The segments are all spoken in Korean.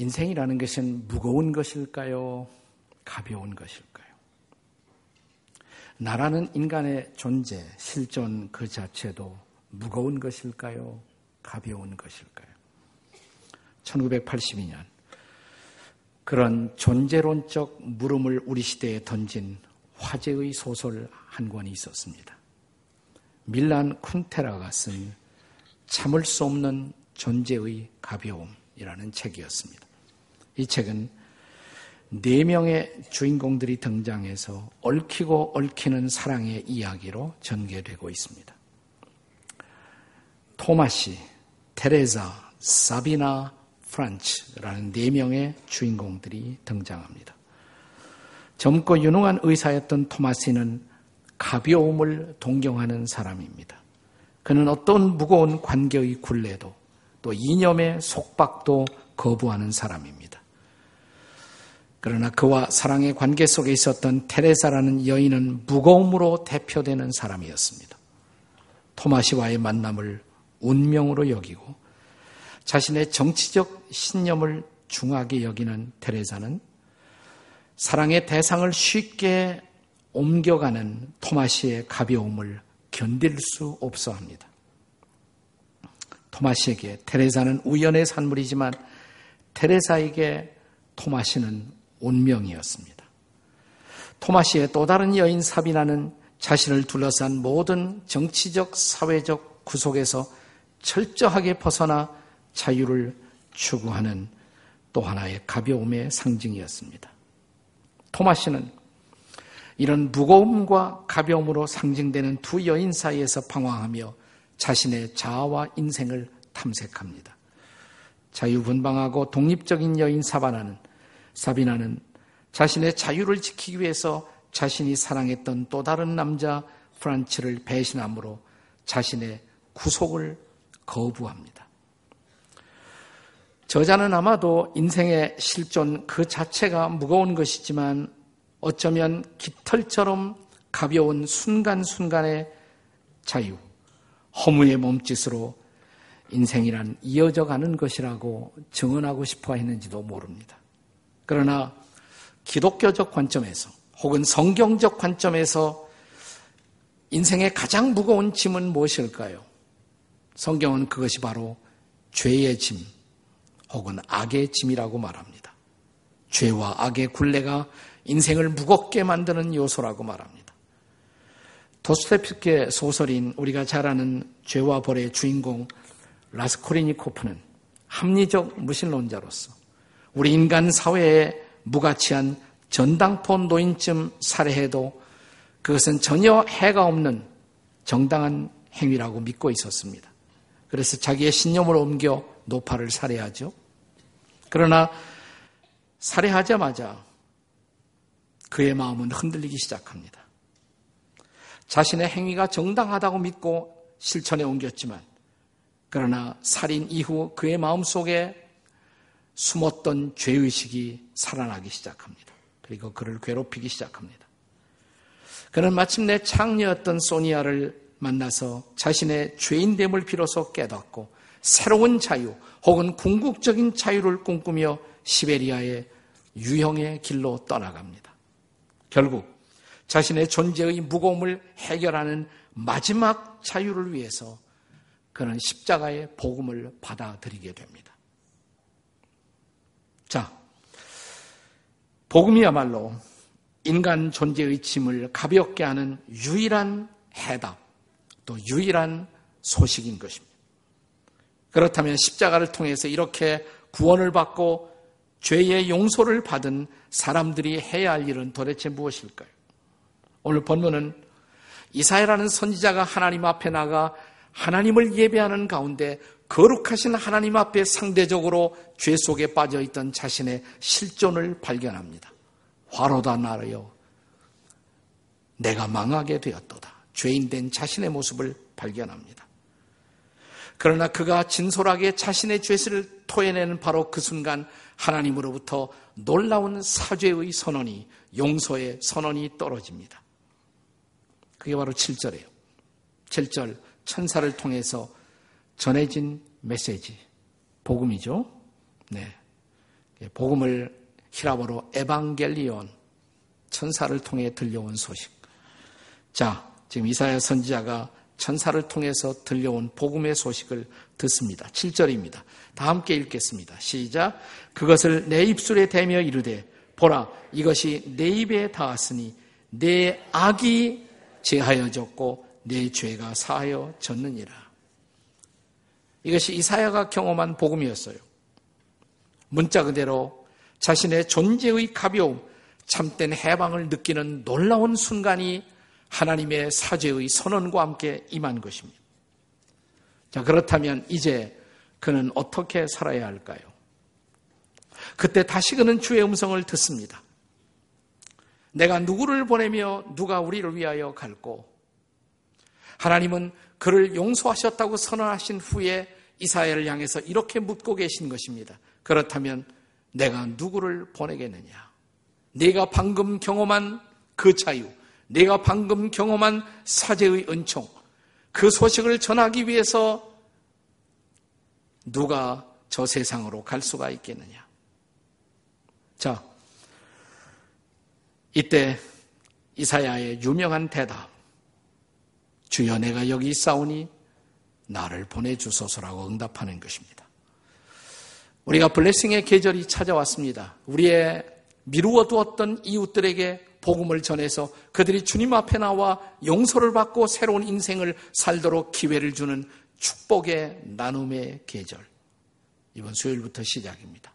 인생이라는 것은 무거운 것일까요? 가벼운 것일까요? 나라는 인간의 존재, 실존 그 자체도 무거운 것일까요? 가벼운 것일까요? 1982년 그런 존재론적 물음을 우리 시대에 던진 화제의 소설 한 권이 있었습니다. 밀란 쿤테라가 쓴 참을 수 없는 존재의 가벼움이라는 책이었습니다. 이 책은 네 명의 주인공들이 등장해서 얽히고 얽히는 사랑의 이야기로 전개되고 있습니다. 토마시, 테레자, 사비나, 프란츠라는 네 명의 주인공들이 등장합니다. 젊고 유능한 의사였던 토마시는 가벼움을 동경하는 사람입니다. 그는 어떤 무거운 관계의 굴레도 또 이념의 속박도 거부하는 사람입니다. 그러나 그와 사랑의 관계 속에 있었던 테레사라는 여인은 무거움으로 대표되는 사람이었습니다. 토마시와의 만남을 운명으로 여기고 자신의 정치적 신념을 중하게 여기는 테레사는 사랑의 대상을 쉽게 옮겨가는 토마시의 가벼움을 견딜 수 없어 합니다. 토마시에게 테레사는 우연의 산물이지만 테레사에게 토마시는 운명이었습니다. 토마시의 또 다른 여인 사비나는 자신을 둘러싼 모든 정치적, 사회적 구속에서 철저하게 벗어나 자유를 추구하는 또 하나의 가벼움의 상징이었습니다. 토마시는 이런 무거움과 가벼움으로 상징되는 두 여인 사이에서 방황하며 자신의 자아와 인생을 탐색합니다. 자유분방하고 독립적인 여인 사바나는 사비나는 자신의 자유를 지키기 위해서 자신이 사랑했던 또 다른 남자 프란츠를 배신함으로 자신의 구속을 거부합니다. 저자는 아마도 인생의 실존 그 자체가 무거운 것이지만 어쩌면 깃털처럼 가벼운 순간순간의 자유, 허무의 몸짓으로 인생이란 이어져 가는 것이라고 증언하고 싶어 했는지도 모릅니다. 그러나 기독교적 관점에서 혹은 성경적 관점에서 인생의 가장 무거운 짐은 무엇일까요? 성경은 그것이 바로 죄의 짐 혹은 악의 짐이라고 말합니다. 죄와 악의 굴레가 인생을 무겁게 만드는 요소라고 말합니다. 도스테피크의 소설인 우리가 잘 아는 죄와 벌의 주인공 라스코리니코프는 합리적 무신론자로서 우리 인간 사회에 무가치한 전당포 노인쯤 살해해도 그것은 전혀 해가 없는 정당한 행위라고 믿고 있었습니다. 그래서 자기의 신념을 옮겨 노파를 살해하죠. 그러나 살해하자마자 그의 마음은 흔들리기 시작합니다. 자신의 행위가 정당하다고 믿고 실천에 옮겼지만 그러나 살인 이후 그의 마음 속에 숨었던 죄의식이 살아나기 시작합니다. 그리고 그를 괴롭히기 시작합니다. 그는 마침내 창녀였던 소니아를 만나서 자신의 죄인됨을 비로소 깨닫고 새로운 자유 혹은 궁극적인 자유를 꿈꾸며 시베리아의 유형의 길로 떠나갑니다. 결국 자신의 존재의 무거움을 해결하는 마지막 자유를 위해서 그는 십자가의 복음을 받아들이게 됩니다. 자, 복음이야말로 인간 존재의 짐을 가볍게 하는 유일한 해답, 또 유일한 소식인 것입니다. 그렇다면 십자가를 통해서 이렇게 구원을 받고 죄의 용서를 받은 사람들이 해야 할 일은 도대체 무엇일까요? 오늘 본문은 이사야라는 선지자가 하나님 앞에 나가 하나님을 예배하는 가운데 거룩하신 하나님 앞에 상대적으로 죄 속에 빠져 있던 자신의 실존을 발견합니다. 화로다 나르여 내가 망하게 되었도다. 죄인된 자신의 모습을 발견합니다. 그러나 그가 진솔하게 자신의 죄를 토해내는 바로 그 순간 하나님으로부터 놀라운 사죄의 선언이 용서의 선언이 떨어집니다. 그게 바로 7절이에요. 7절 천사를 통해서 전해진 메시지 복음이죠. 네. 복음을 히라보로 에반겔리온 천사를 통해 들려온 소식. 자, 지금 이사야 선지자가 천사를 통해서 들려온 복음의 소식을 듣습니다. 7절입니다. 다 함께 읽겠습니다. 시작. 그것을 내 입술에 대며 이르되 보라 이것이 내 입에 닿았으니 내 악이 제하여졌고 내 죄가 사하여졌느니라. 이것이 이사야가 경험한 복음이었어요. 문자 그대로 자신의 존재의 가벼움, 참된 해방을 느끼는 놀라운 순간이 하나님의 사죄의 선언과 함께 임한 것입니다. 자, 그렇다면 이제 그는 어떻게 살아야 할까요? 그때 다시 그는 주의 음성을 듣습니다. 내가 누구를 보내며 누가 우리를 위하여 갈고 하나님은 그를 용서하셨다고 선언하신 후에 이사야를 향해서 이렇게 묻고 계신 것입니다. 그렇다면 내가 누구를 보내겠느냐? 네가 방금 경험한 그 자유, 네가 방금 경험한 사제의 은총, 그 소식을 전하기 위해서 누가 저 세상으로 갈 수가 있겠느냐? 자, 이때 이사야의 유명한 대답. 주여 내가 여기 있사오니 나를 보내주소서라고 응답하는 것입니다. 우리가 블레싱의 계절이 찾아왔습니다. 우리의 미루어 두었던 이웃들에게 복음을 전해서 그들이 주님 앞에 나와 용서를 받고 새로운 인생을 살도록 기회를 주는 축복의 나눔의 계절. 이번 수요일부터 시작입니다.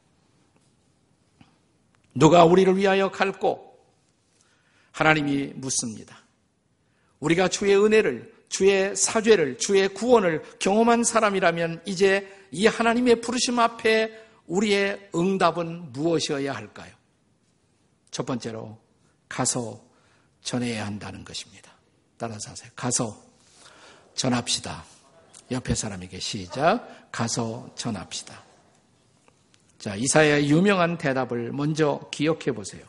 누가 우리를 위하여 갈고 하나님이 묻습니다. 우리가 주의 은혜를, 주의 사죄를, 주의 구원을 경험한 사람이라면 이제 이 하나님의 부르심 앞에 우리의 응답은 무엇이어야 할까요? 첫 번째로 가서 전해야 한다는 것입니다. 따라서 하세요. 가서 전합시다. 옆에 사람에게 시작. 가서 전합시다. 자, 이사야의 유명한 대답을 먼저 기억해 보세요.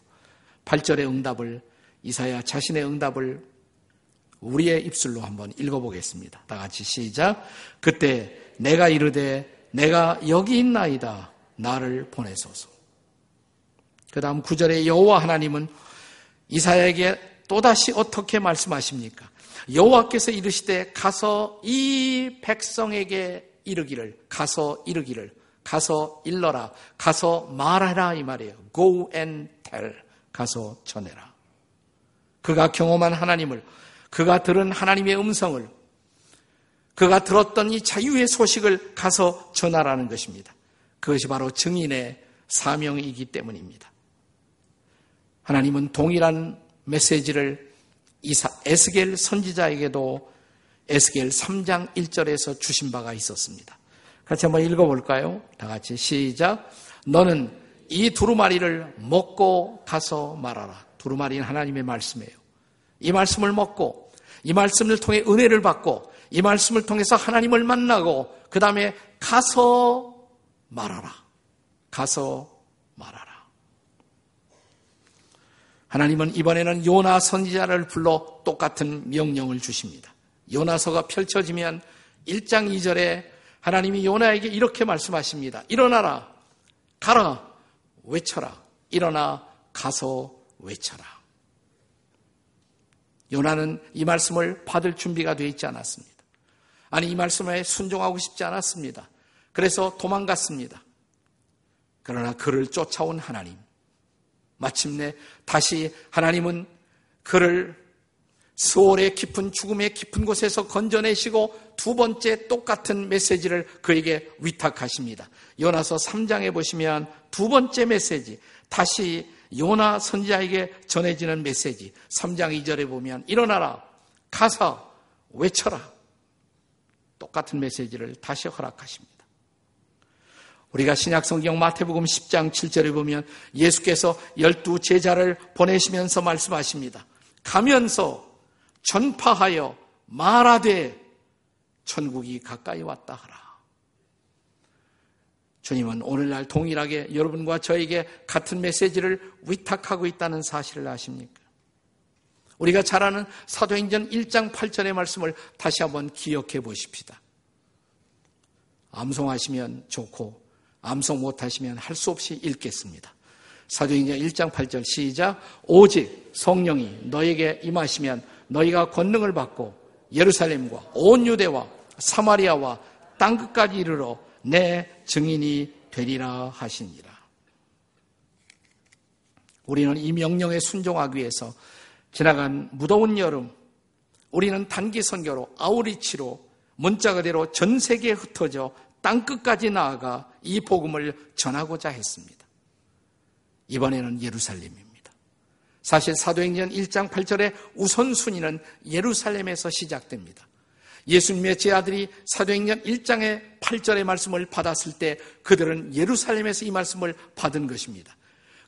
8절의 응답을 이사야 자신의 응답을 우리의 입술로 한번 읽어보겠습니다. 다 같이 시작. 그때 내가 이르되 내가 여기 있나이다. 나를 보내소서. 그 다음 9절에 여호와 하나님은 이사야에게 또다시 어떻게 말씀하십니까? 여호와께서 이르시되 가서 이 백성에게 이르기를 가서 이르기를 가서 일러라 가서 말하라 이 말이에요. Go and tell 가서 전해라. 그가 경험한 하나님을 그가 들은 하나님의 음성을 그가 들었던 이 자유의 소식을 가서 전하라는 것입니다. 그것이 바로 증인의 사명이기 때문입니다. 하나님은 동일한 메시지를 에스겔 선지자에게도 에스겔 3장 1절에서 주신 바가 있었습니다. 같이 한번 읽어볼까요? 다 같이 시작. 너는 이 두루마리를 먹고 가서 말하라. 두루마리는 하나님의 말씀이에요. 이 말씀을 먹고 이 말씀을 통해 은혜를 받고 이 말씀을 통해서 하나님을 만나고 그 다음에 가서 말하라. 가서 말하라. 하나님은 이번에는 요나 선지자를 불러 똑같은 명령을 주십니다. 요나서가 펼쳐지면 1장 2절에 하나님이 요나에게 이렇게 말씀하십니다. 일어나라. 가라. 외쳐라. 일어나 가서 외쳐라. 요나는 이 말씀을 받을 준비가 되어 있지 않았습니다. 아니, 이 말씀에 순종하고 싶지 않았습니다. 그래서 도망갔습니다. 그러나 그를 쫓아온 하나님. 마침내 다시 하나님은 그를 수월의 깊은 죽음의 깊은 곳에서 건져내시고 두 번째 똑같은 메시지를 그에게 위탁하십니다. 요나서 3장에 보시면 두 번째 메시지, 다시 요나 선지자에게 전해지는 메시지 3장 2절에 보면 일어나라 가서 외쳐라 똑같은 메시지를 다시 허락하십니다. 우리가 신약 성경 마태복음 10장 7절에 보면 예수께서 열두 제자를 보내시면서 말씀하십니다. 가면서 전파하여 말하되 천국이 가까이 왔다 하라. 주님은 오늘날 동일하게 여러분과 저에게 같은 메시지를 위탁하고 있다는 사실을 아십니까? 우리가 잘 아는 사도행전 1장 8절의 말씀을 다시 한번 기억해 보십시다. 암송하시면 좋고 암송 못하시면 할 수 없이 읽겠습니다. 사도행전 1장 8절 시작 오직 성령이 너에게 임하시면 너희가 권능을 받고 예루살렘과 온 유대와 사마리아와 땅 끝까지 이르러 내 증인이 되리라 하시니라. 우리는 이 명령에 순종하기 위해서 지나간 무더운 여름 우리는 단기 선교로 아우리치로 문자 그대로 전 세계에 흩어져 땅 끝까지 나아가 이 복음을 전하고자 했습니다. 이번에는 예루살렘입니다. 사실 사도행전 1장 8절의 우선순위는 예루살렘에서 시작됩니다. 예수님의 제 아들이 사도행전 1장의 8절의 말씀을 받았을 때 그들은 예루살렘에서 이 말씀을 받은 것입니다.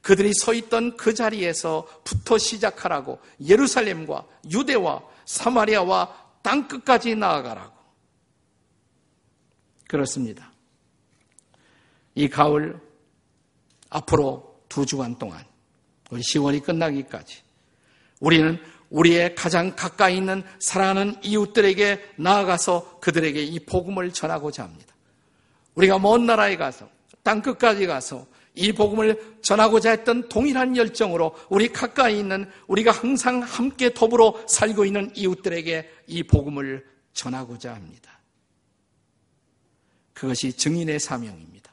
그들이 서 있던 그 자리에서부터 시작하라고 예루살렘과 유대와 사마리아와 땅 끝까지 나아가라고. 그렇습니다. 이 가을 앞으로 두 주간 동안 우리 10월이 끝나기까지 우리는 우리의 가장 가까이 있는 사랑하는 이웃들에게 나아가서 그들에게 이 복음을 전하고자 합니다. 우리가 먼 나라에 가서 땅 끝까지 가서 이 복음을 전하고자 했던 동일한 열정으로 우리 가까이 있는 우리가 항상 함께 더불어 살고 있는 이웃들에게 이 복음을 전하고자 합니다. 그것이 증인의 사명입니다.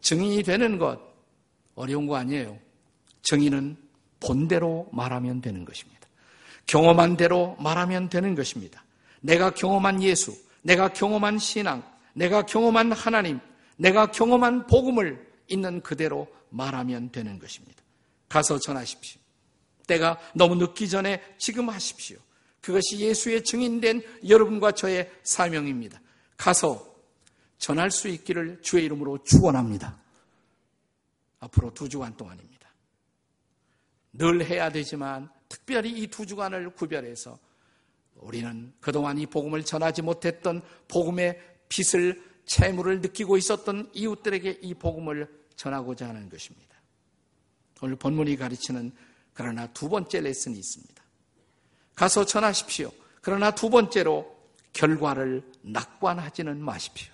증인이 되는 것 어려운 거 아니에요. 증인은 본대로 말하면 되는 것입니다. 경험한 대로 말하면 되는 것입니다. 내가 경험한 예수, 내가 경험한 신앙, 내가 경험한 하나님, 내가 경험한 복음을 있는 그대로 말하면 되는 것입니다. 가서 전하십시오. 때가 너무 늦기 전에 지금 하십시오. 그것이 예수의 증인된 여러분과 저의 사명입니다. 가서 전할 수 있기를 주의 이름으로 축원합니다. 앞으로 두 주간 동안입니다. 늘 해야 되지만 특별히 이 두 주간을 구별해서 우리는 그동안 이 복음을 전하지 못했던 복음의 빛을 채무를 느끼고 있었던 이웃들에게 이 복음을 전하고자 하는 것입니다. 오늘 본문이 가르치는 그러나 두 번째 레슨이 있습니다. 가서 전하십시오. 그러나 두 번째로 결과를 낙관하지는 마십시오.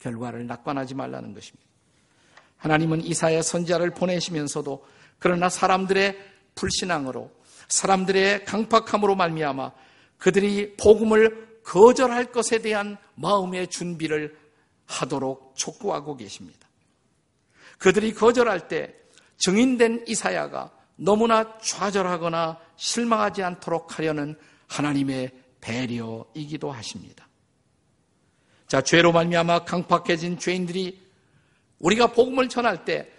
결과를 낙관하지 말라는 것입니다. 하나님은 이사야 선지자를 보내시면서도 그러나 사람들의 불신앙으로 사람들의 강팍함으로 말미암아 그들이 복음을 거절할 것에 대한 마음의 준비를 하도록 촉구하고 계십니다. 그들이 거절할 때 증인된 이사야가 너무나 좌절하거나 실망하지 않도록 하려는 하나님의 배려이기도 하십니다. 자, 죄로 말미암아 강팍해진 죄인들이 우리가 복음을 전할 때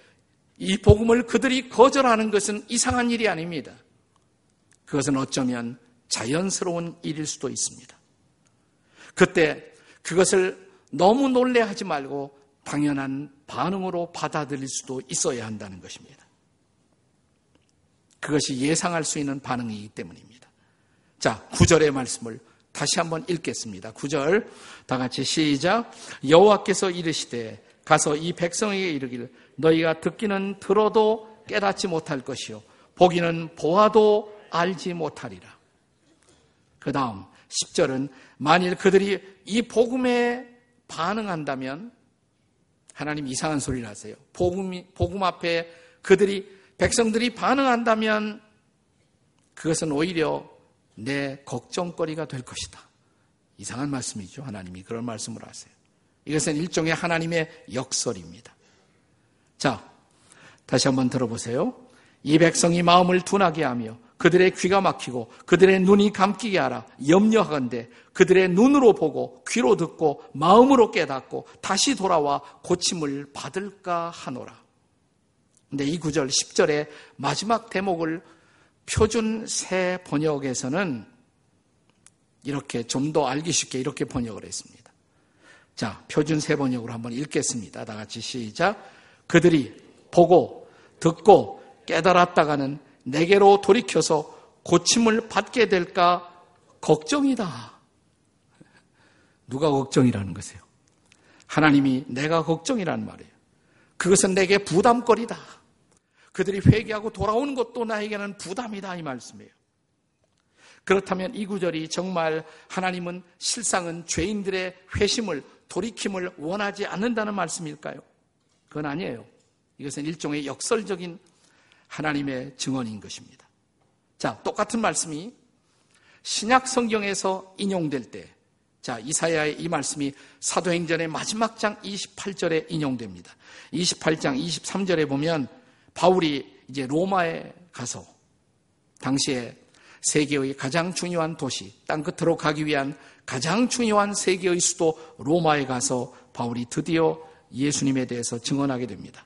이 복음을 그들이 거절하는 것은 이상한 일이 아닙니다. 그것은 어쩌면 자연스러운 일일 수도 있습니다. 그때 그것을 너무 놀래하지 말고 당연한 반응으로 받아들일 수도 있어야 한다는 것입니다. 그것이 예상할 수 있는 반응이기 때문입니다. 자, 구절의 말씀을 다시 한번 읽겠습니다. 구절다 같이 시작. 여호와께서 이르시되 가서 이 백성에게 이르기를 너희가 듣기는 들어도 깨닫지 못할 것이요 보기는 보아도 알지 못하리라. 그 다음 10절은 만일 그들이 이 복음에 반응한다면 하나님 이상한 소리를 하세요. 복음, 복음 앞에 그들이, 백성들이 반응한다면 그것은 오히려 내 걱정거리가 될 것이다. 이상한 말씀이죠. 하나님이 그런 말씀을 하세요. 이것은 일종의 하나님의 역설입니다. 자, 다시 한번 들어보세요. 이 백성이 마음을 둔하게 하며 그들의 귀가 막히고 그들의 눈이 감기게 하라 염려하건대 그들의 눈으로 보고 귀로 듣고 마음으로 깨닫고 다시 돌아와 고침을 받을까 하노라. 근데 이 구절 10절의 마지막 대목을 표준 새 번역에서는 이렇게 좀 더 알기 쉽게 이렇게 번역을 했습니다. 자, 표준 새 번역으로 한번 읽겠습니다. 다 같이 시작. 그들이 보고 듣고 깨달았다가는 내게로 돌이켜서 고침을 받게 될까 걱정이다. 누가 걱정이라는 것이에요? 하나님이 내가 걱정이라는 말이에요. 그것은 내게 부담거리다. 그들이 회개하고 돌아오는 것도 나에게는 부담이다 이 말씀이에요. 그렇다면 이 구절이 정말 하나님은 실상은 죄인들의 회심을 돌이킴을 원하지 않는다는 말씀일까요? 그건 아니에요. 이것은 일종의 역설적인 하나님의 증언인 것입니다. 자, 똑같은 말씀이 신약 성경에서 인용될 때, 자, 이사야의 이 말씀이 사도행전의 마지막 장 28절에 인용됩니다. 28장 23절에 보면 바울이 이제 로마에 가서 당시에 세계의 가장 중요한 도시, 땅 끝으로 가기 위한 가장 중요한 세계의 수도 로마에 가서 바울이 드디어 예수님에 대해서 증언하게 됩니다.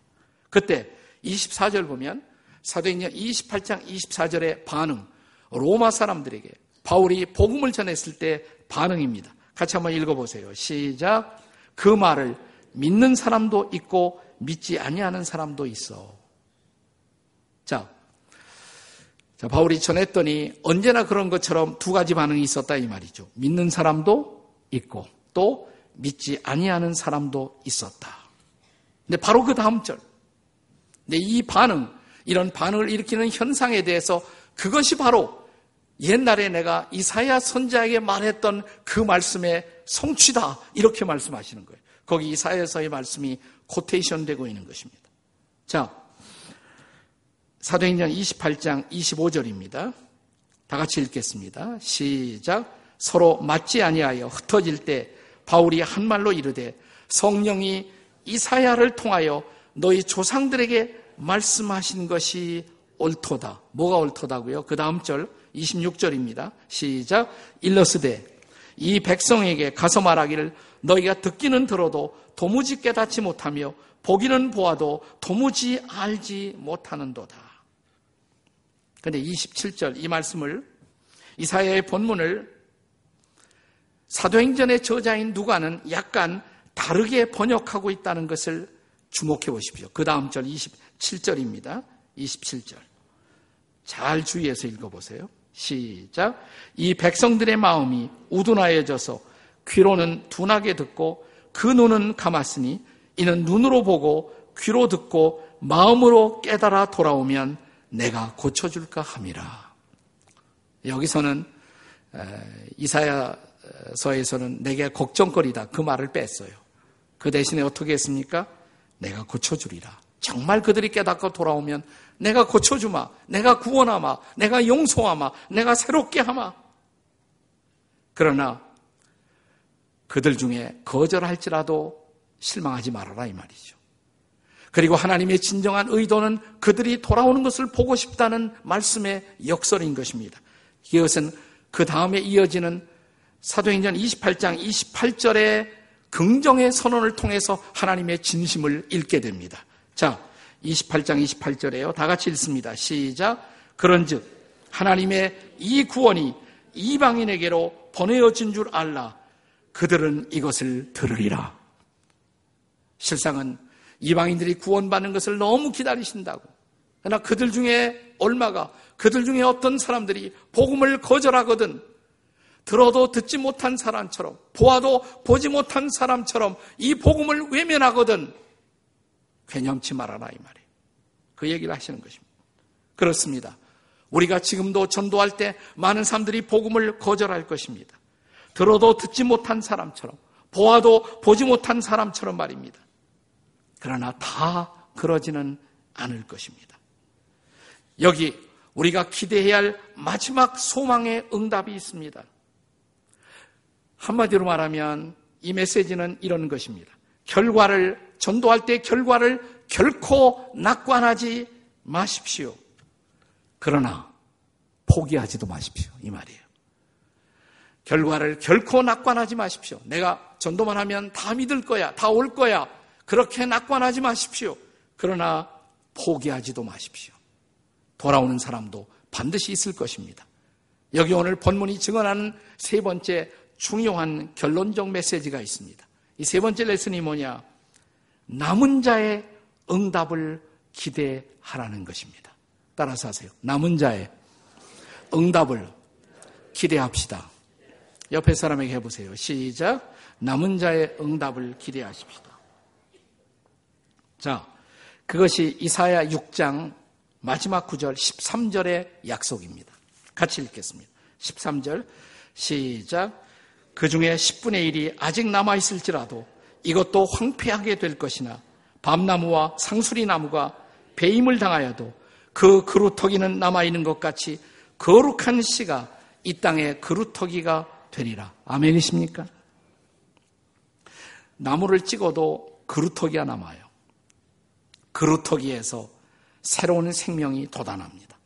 그때 24절 보면 사도행전 28장 24절의 반응, 로마 사람들에게 바울이 복음을 전했을 때 반응입니다. 같이 한번 읽어보세요. 시작. 그 말을 믿는 사람도 있고 믿지 아니하는 사람도 있어. 자, 자, 바울이 전했더니 언제나 그런 것처럼 두 가지 반응이 있었다 이 말이죠. 믿는 사람도 있고 또 믿지 아니하는 사람도 있었다. 근데 바로 그 다음 절. 근데 이 반응, 이런 반응을 일으키는 현상에 대해서 그것이 바로 옛날에 내가 이사야 선자에게 말했던 그 말씀의 성취다. 이렇게 말씀하시는 거예요. 거기 이사야서의 말씀이 코테이션 되고 있는 것입니다. 자, 사도행전 28장 25절입니다. 다 같이 읽겠습니다. 시작. 서로 맞지 아니하여 흩어질 때 바울이 한 말로 이르되 성령이 이사야를 통하여 너희 조상들에게 말씀하신 것이 옳도다. 뭐가 옳도다고요? 그 다음 절 26절입니다. 시작. 일러스되 이 백성에게 가서 말하기를 너희가 듣기는 들어도 도무지 깨닫지 못하며 보기는 보아도 도무지 알지 못하는도다. 근데 27절 이 말씀을 이사야의 본문을 사도행전의 저자인 누가는 약간 다르게 번역하고 있다는 것을 주목해 보십시오. 그 다음 절 27절입니다. 27절. 잘 주의해서 읽어보세요. 시작. 이 백성들의 마음이 우둔하여져서 귀로는 둔하게 듣고 그 눈은 감았으니 이는 눈으로 보고 귀로 듣고 마음으로 깨달아 돌아오면 내가 고쳐줄까 함이라. 여기서는 이사야서에서는 내게 걱정거리다 그 말을 뺐어요. 그 대신에 어떻게 했습니까? 내가 고쳐주리라. 정말 그들이 깨닫고 돌아오면 내가 고쳐주마, 내가 구원하마, 내가 용서하마, 내가 새롭게 하마. 그러나 그들 중에 거절할지라도 실망하지 말아라 이 말이죠. 그리고 하나님의 진정한 의도는 그들이 돌아오는 것을 보고 싶다는 말씀의 역설인 것입니다. 이것은 그 다음에 이어지는 사도행전 28장 28절의 긍정의 선언을 통해서 하나님의 진심을 읽게 됩니다. 자, 28장 28절에요. 다 같이 읽습니다. 시작. 그런즉 하나님의 이 구원이 이방인에게로 보내어진 줄 알라. 그들은 이것을 들으리라. 실상은 이방인들이 구원받는 것을 너무 기다리신다고. 그러나 그들 중에 얼마가 그들 중에 어떤 사람들이 복음을 거절하거든 들어도 듣지 못한 사람처럼 보아도 보지 못한 사람처럼 이 복음을 외면하거든 괴념치 말아라 이 말이에요. 그 얘기를 하시는 것입니다. 그렇습니다. 우리가 지금도 전도할 때 많은 사람들이 복음을 거절할 것입니다. 들어도 듣지 못한 사람처럼 보아도 보지 못한 사람처럼 말입니다. 그러나 다 그러지는 않을 것입니다. 여기 우리가 기대해야 할 마지막 소망의 응답이 있습니다. 한마디로 말하면 이 메시지는 이런 것입니다. 결과를, 전도할 때 결과를 결코 낙관하지 마십시오. 그러나 포기하지도 마십시오. 이 말이에요. 결과를 결코 낙관하지 마십시오. 내가 전도만 하면 다 믿을 거야. 다 올 거야. 그렇게 낙관하지 마십시오. 그러나 포기하지도 마십시오. 돌아오는 사람도 반드시 있을 것입니다. 여기 오늘 본문이 증언하는 세 번째 중요한 결론적 메시지가 있습니다. 이 세 번째 레슨이 뭐냐? 남은 자의 응답을 기대하라는 것입니다. 따라서 하세요. 남은 자의 응답을 기대합시다. 옆에 사람에게 해보세요. 시작. 남은 자의 응답을 기대하십시다. 자, 그것이 이사야 6장 마지막 구절 13절의 약속입니다. 같이 읽겠습니다. 13절 시작 그 중에 10분의 1이 아직 남아있을지라도 이것도 황폐하게 될 것이나 밤나무와 상수리 나무가 배임을 당하여도 그 그루터기는 남아있는 것 같이 거룩한 씨가 이 땅의 그루터기가 되리라. 아멘이십니까? 나무를 찍어도 그루터기가 남아요. 그루터기에서 새로운 생명이 돋아납니다.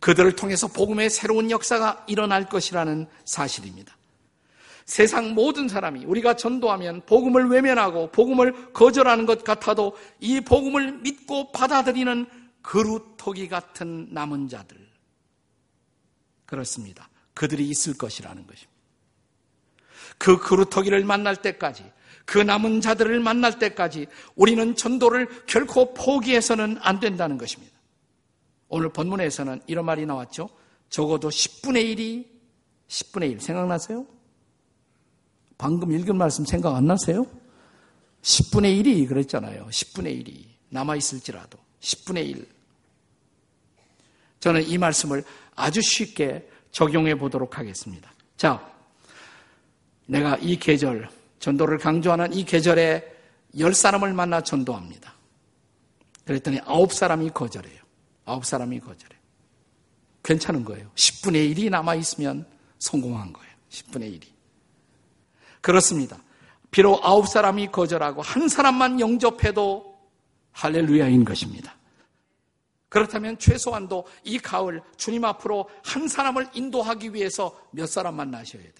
그들을 통해서 복음의 새로운 역사가 일어날 것이라는 사실입니다. 세상 모든 사람이 우리가 전도하면 복음을 외면하고 복음을 거절하는 것 같아도 이 복음을 믿고 받아들이는 그루터기 같은 남은 자들. 그렇습니다. 그들이 있을 것이라는 것입니다. 그 그루터기를 만날 때까지, 그 남은 자들을 만날 때까지 우리는 전도를 결코 포기해서는 안 된다는 것입니다. 오늘 본문에서는 이런 말이 나왔죠. 적어도 10분의 1이 10분의 1 생각나세요? 방금 읽은 말씀 생각 안 나세요? 10분의 1이 그랬잖아요. 10분의 1이 남아있을지라도 10분의 1. 저는 이 말씀을 아주 쉽게 적용해 보도록 하겠습니다. 자, 내가 이 계절, 전도를 강조하는 이 계절에 열 사람을 만나 전도합니다. 그랬더니 아홉 사람이 거절해요. 아홉 사람이 거절해요. 괜찮은 거예요. 10분의 1이 남아있으면 성공한 거예요. 10분의 1이. 그렇습니다. 비록 아홉 사람이 거절하고 한 사람만 영접해도 할렐루야인 것입니다. 그렇다면 최소한도 이 가을 주님 앞으로 한 사람을 인도하기 위해서 몇 사람 만나셔야 돼?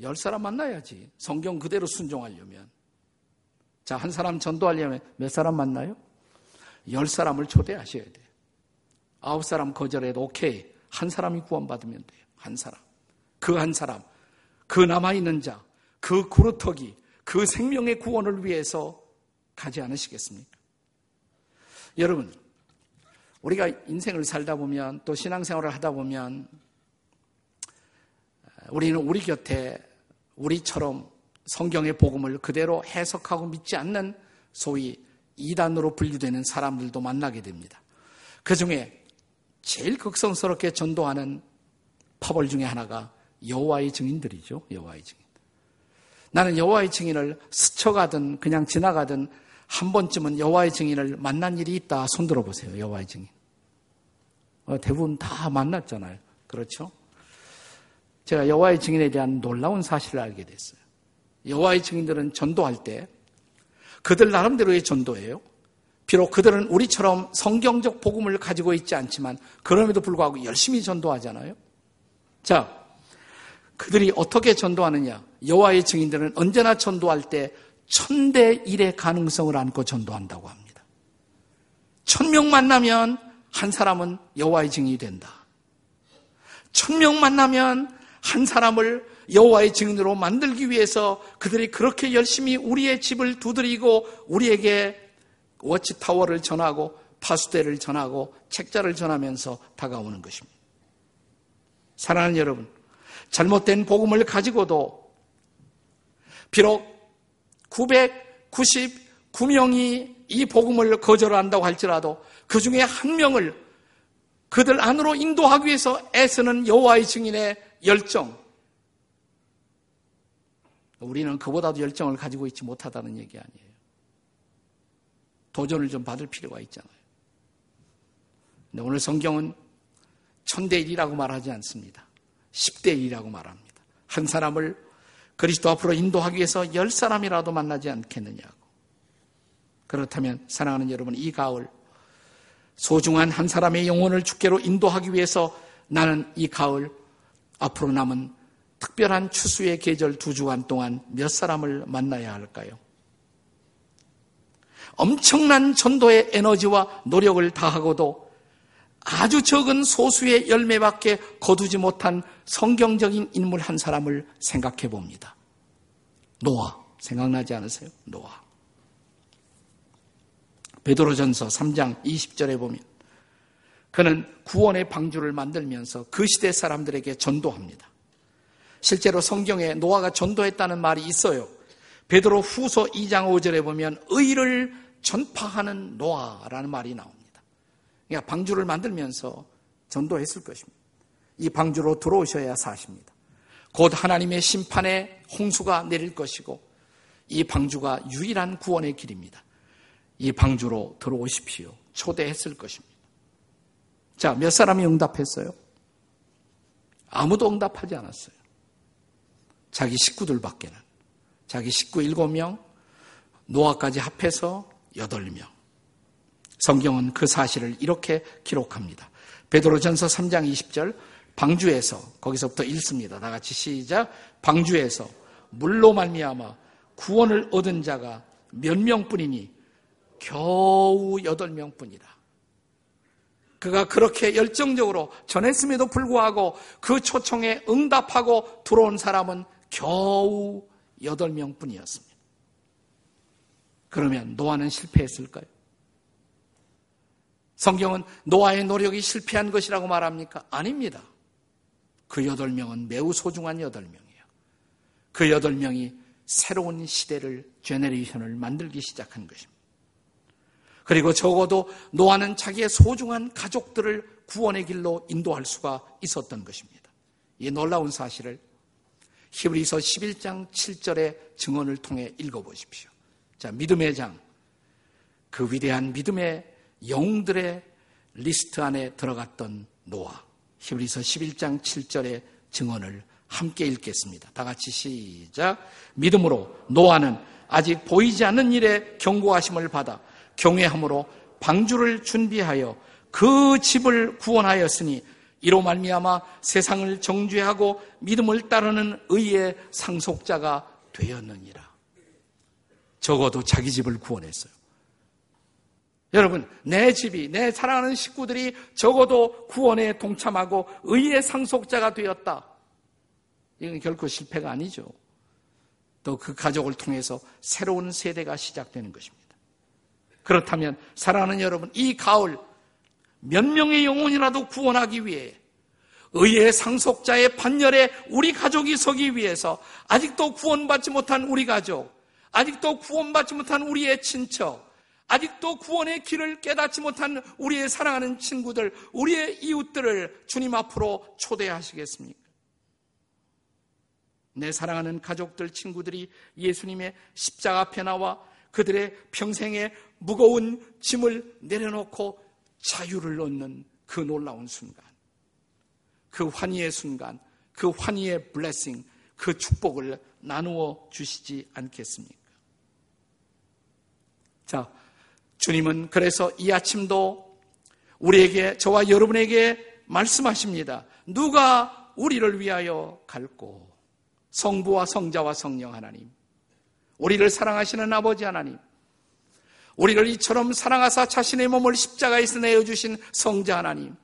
열 사람 만나야지. 성경 그대로 순종하려면. 자, 한 사람 전도하려면 몇 사람 만나요? 열 사람을 초대하셔야 돼. 아홉 사람 거절해도 오케이. 한 사람이 구원받으면 돼요. 한 사람. 그 한 사람. 그 남아있는 자. 그 구루터기, 그 생명의 구원을 위해서 가지 않으시겠습니까? 여러분, 우리가 인생을 살다 보면 또 신앙생활을 하다 보면 우리는 우리 곁에 우리처럼 성경의 복음을 그대로 해석하고 믿지 않는 소위 이단으로 분류되는 사람들도 만나게 됩니다. 그 중에 제일 극성스럽게 전도하는 파벌 중에 하나가 여호와의 증인들이죠. 여호와의 증인. 나는 여호와의 증인을 스쳐가든 그냥 지나가든 한 번쯤은 여호와의 증인을 만난 일이 있다. 손 들어 보세요. 여호와의 증인. 어, 대부분 다 만났잖아요. 그렇죠? 제가 여호와의 증인에 대한 놀라운 사실을 알게 됐어요. 여호와의 증인들은 전도할 때 그들 나름대로의 전도예요. 비록 그들은 우리처럼 성경적 복음을 가지고 있지 않지만 그럼에도 불구하고 열심히 전도하잖아요. 자, 그들이 어떻게 전도하느냐? 여호와의 증인들은 언제나 전도할 때 천대 일의 가능성을 안고 전도한다고 합니다. 천 명 만나면 한 사람은 여호와의 증인이 된다. 천 명 만나면 한 사람을 여호와의 증인으로 만들기 위해서 그들이 그렇게 열심히 우리의 집을 두드리고 우리에게 워치타워를 전하고 파수대를 전하고 책자를 전하면서 다가오는 것입니다. 사랑하는 여러분, 잘못된 복음을 가지고도 비록 999명이 이 복음을 거절한다고 할지라도 그 중에 한 명을 그들 안으로 인도하기 위해서 애쓰는 여호와의 증인의 열정. 우리는 그보다도 열정을 가지고 있지 못하다는 얘기 아니에요. 도전을 좀 받을 필요가 있잖아요. 근데 오늘 성경은 천대 1이라고 말하지 않습니다. 10대 1이라고 말합니다. 한 사람을 그리스도 앞으로 인도하기 위해서 열 사람이라도 만나지 않겠느냐고. 그렇다면 사랑하는 여러분 이 가을 소중한 한 사람의 영혼을 주께로 인도하기 위해서 나는 이 가을 앞으로 남은 특별한 추수의 계절 두 주간 동안 몇 사람을 만나야 할까요? 엄청난 전도의 에너지와 노력을 다하고도 아주 적은 소수의 열매밖에 거두지 못한 성경적인 인물 한 사람을 생각해 봅니다. 노아. 생각나지 않으세요? 노아. 베드로전서 3장 20절에 보면 그는 구원의 방주를 만들면서 그 시대 사람들에게 전도합니다. 실제로 성경에 노아가 전도했다는 말이 있어요. 베드로 후서 2장 5절에 보면 의를 전파하는 노아라는 말이 나옵니다. 그러니까 방주를 만들면서 전도했을 것입니다. 이 방주로 들어오셔야 사십니다. 곧 하나님의 심판의 홍수가 내릴 것이고 이 방주가 유일한 구원의 길입니다. 이 방주로 들어오십시오. 초대했을 것입니다. 자, 몇 사람이 응답했어요? 아무도 응답하지 않았어요. 자기 식구들 밖에는. 자기 식구 7명, 노아까지 합해서 8명. 성경은 그 사실을 이렇게 기록합니다. 베드로전서 3장 20절 방주에서 거기서부터 읽습니다. 다 같이 시작. 방주에서 물로 말미암아 구원을 얻은 자가 몇 명뿐이니 겨우 8명뿐이다. 그가 그렇게 열정적으로 전했음에도 불구하고 그 초청에 응답하고 들어온 사람은 겨우 8명 뿐이었습니다. 그러면 노아는 실패했을까요? 성경은 노아의 노력이 실패한 것이라고 말합니까? 아닙니다. 그 8명은 매우 소중한 8명이에요. 그 8명이 새로운 시대를, 제네레이션을 만들기 시작한 것입니다. 그리고 적어도 노아는 자기의 소중한 가족들을 구원의 길로 인도할 수가 있었던 것입니다. 이 놀라운 사실을 히브리서 11장 7절의 증언을 통해 읽어보십시오. 자, 믿음의 장. 그 위대한 믿음의 영들의 리스트 안에 들어갔던 노아. 히브리서 11장 7절의 증언을 함께 읽겠습니다. 다 같이 시작. 믿음으로 노아는 아직 보이지 않는 일에 경고하심을 받아 경외함으로 방주를 준비하여 그 집을 구원하였으니 이로 말미암아 세상을 정죄하고 믿음을 따르는 의의 상속자가 되었느니라. 적어도 자기 집을 구원했어요. 여러분, 내 집이, 내 사랑하는 식구들이 적어도 구원에 동참하고 의의 상속자가 되었다. 이건 결코 실패가 아니죠. 또 그 가족을 통해서 새로운 세대가 시작되는 것입니다. 그렇다면 사랑하는 여러분, 이 가을 몇 명의 영혼이라도 구원하기 위해 의의 상속자의 반열에 우리 가족이 서기 위해서 아직도 구원받지 못한 우리 가족, 아직도 구원받지 못한 우리의 친척, 아직도 구원의 길을 깨닫지 못한 우리의 사랑하는 친구들, 우리의 이웃들을 주님 앞으로 초대하시겠습니까? 내 사랑하는 가족들, 친구들이 예수님의 십자가 앞에 나와 그들의 평생의 무거운 짐을 내려놓고 자유를 얻는 그 놀라운 순간, 그 환희의 순간, 그 환희의 블레싱, 그 축복을 나누어 주시지 않겠습니까? 자, 주님은 그래서 이 아침도 우리에게, 저와 여러분에게 말씀하십니다. 누가 우리를 위하여 갈고, 성부와 성자와 성령 하나님, 우리를 사랑하시는 아버지 하나님, 우리를 이처럼 사랑하사 자신의 몸을 십자가에서 내어주신 성자 하나님,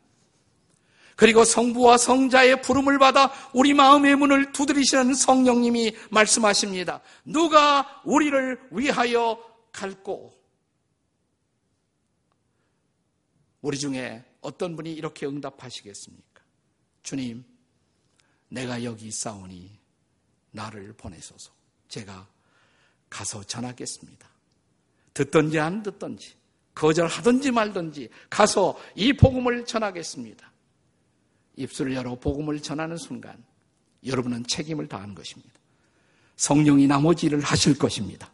그리고 성부와 성자의 부름을 받아 우리 마음의 문을 두드리시는 성령님이 말씀하십니다. 누가 우리를 위하여 갈고, 우리 중에 어떤 분이 이렇게 응답하시겠습니까? 주님, 내가 여기 있사오니 나를 보내소서. 제가 가서 전하겠습니다. 듣던지 안 듣던지, 거절하든지 말든지 가서 이 복음을 전하겠습니다. 입술을 열어 복음을 전하는 순간 여러분은 책임을 다한 것입니다. 성령이 나머지 일을 하실 것입니다.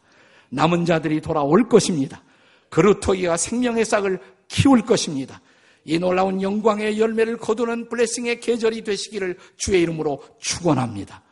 남은 자들이 돌아올 것입니다. 그루터기가 생명의 싹을 키울 것입니다. 이 놀라운 영광의 열매를 거두는 블레싱의 계절이 되시기를 주의 이름으로 축원합니다.